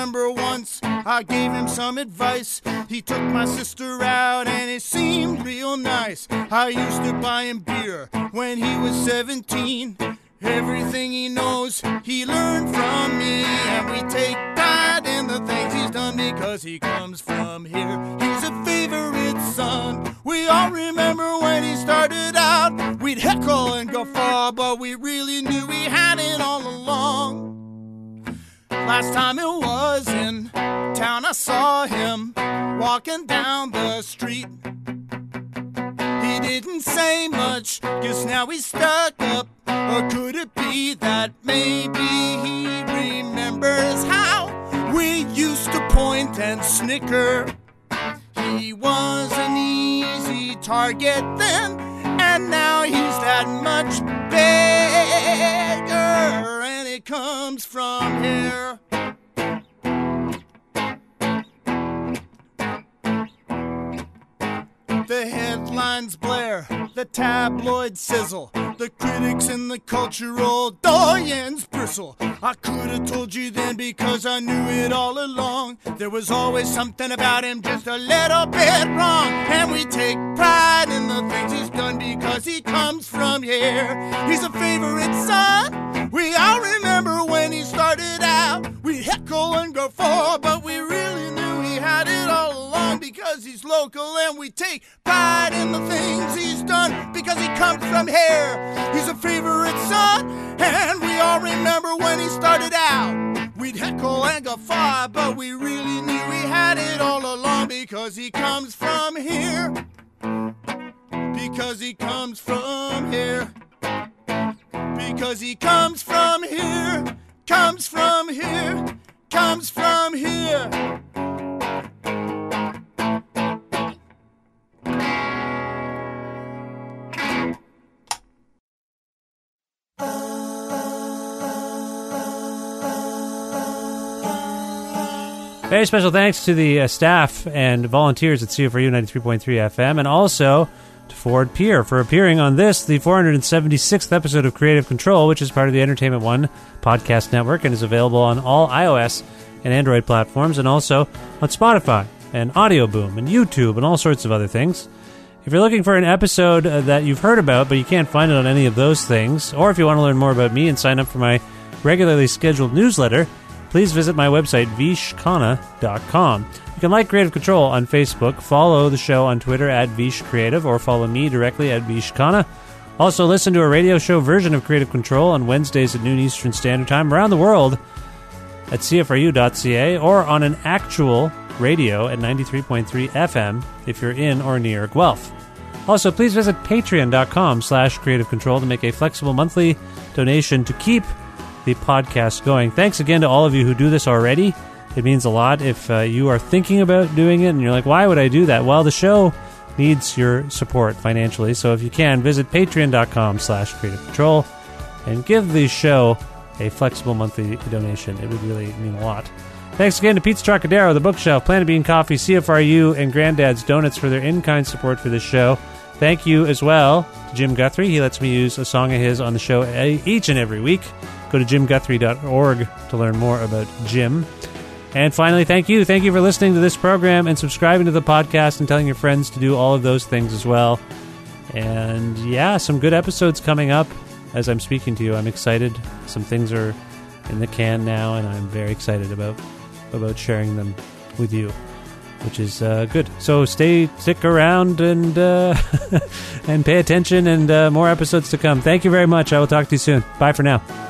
Remember once I gave him some advice. He took my sister out and it seemed real nice. I used to buy him beer when he was 17. Everything he knows, he learned from me. And we take pride in the things he's done because he comes from here. He's a favorite son. We all remember when he started out. We'd heckle and guffaw, but we really knew he had it all along. Last time it was in town, I saw him walking down the street. He didn't say much, guess now he's stuck up. Or could it be that maybe he remembers how we used to point and snicker? He was an easy target then, and now he's that much bigger, comes from here. The headlines blare, the tabloids sizzle, the critics and the cultural doyens bristle. I could have told you then because I knew it all along. There was always something about him just a little bit wrong. And we take pride in the things he's done because he comes from here. He's a favorite son. We all remember when he started out. We heckle and go for, but because he's local and we take pride in the things he's done because he comes from here. He's a favorite son, and we all remember when he started out. We'd heckle and guffaw, but we really knew he had it all along because he comes from here. Because he comes from here. Because he comes from here. Comes from here. Comes from here. Very special thanks to the uh, staff and volunteers at CFRU 93.3 FM and also to Ford Pier for appearing on this, the 476th episode of Creative Control, which is part of the Entertainment One podcast network and is available on all iOS and Android platforms and also on Spotify and Audio Boom and YouTube and all sorts of other things. If you're looking for an episode uh, that you've heard about but you can't find it on any of those things, or if you want to learn more about me and sign up for my regularly scheduled newsletter, please visit my website, vishkhanna.com. You can like Creative Control on Facebook, follow the show on Twitter at Vish Creative, or follow me directly at vishkhanna. Also, listen to a radio show version of Creative Control on Wednesdays at noon Eastern Standard Time around the world at CFRU.ca or on an actual radio at 93.3 FM if you're in or near Guelph. Also, please visit patreon.com slash creative control to make a flexible monthly donation to keep the podcast going. Thanks again to all of you who do this already. It means a lot if uh, you are thinking about doing it and you're like, why would I do that? Well, the show needs your support financially. So if you can, visit patreon.com slash kreative kontrol and give the show a flexible monthly donation. It would really mean a lot. Thanks again to Pizza Trocadero, The Bookshelf, Planet Bean Coffee, CFRU, and Granddad's Donuts for their in-kind support for this show. Thank you as well to Jim Guthrie. He lets me use a song of his on the show each and every week. Go to jimguthrie.org to learn more about Jim. And finally, thank you. Thank you for listening to this program and subscribing to the podcast and telling your friends to do all of those things as well. And yeah, some good episodes coming up as I'm speaking to you. I'm excited. Some things are in the can now, and I'm very excited about about sharing them with you, which is uh, good. So stay, stick around, and uh, and pay attention, and uh, more episodes to come. Thank you very much. I will talk to you soon. Bye for now.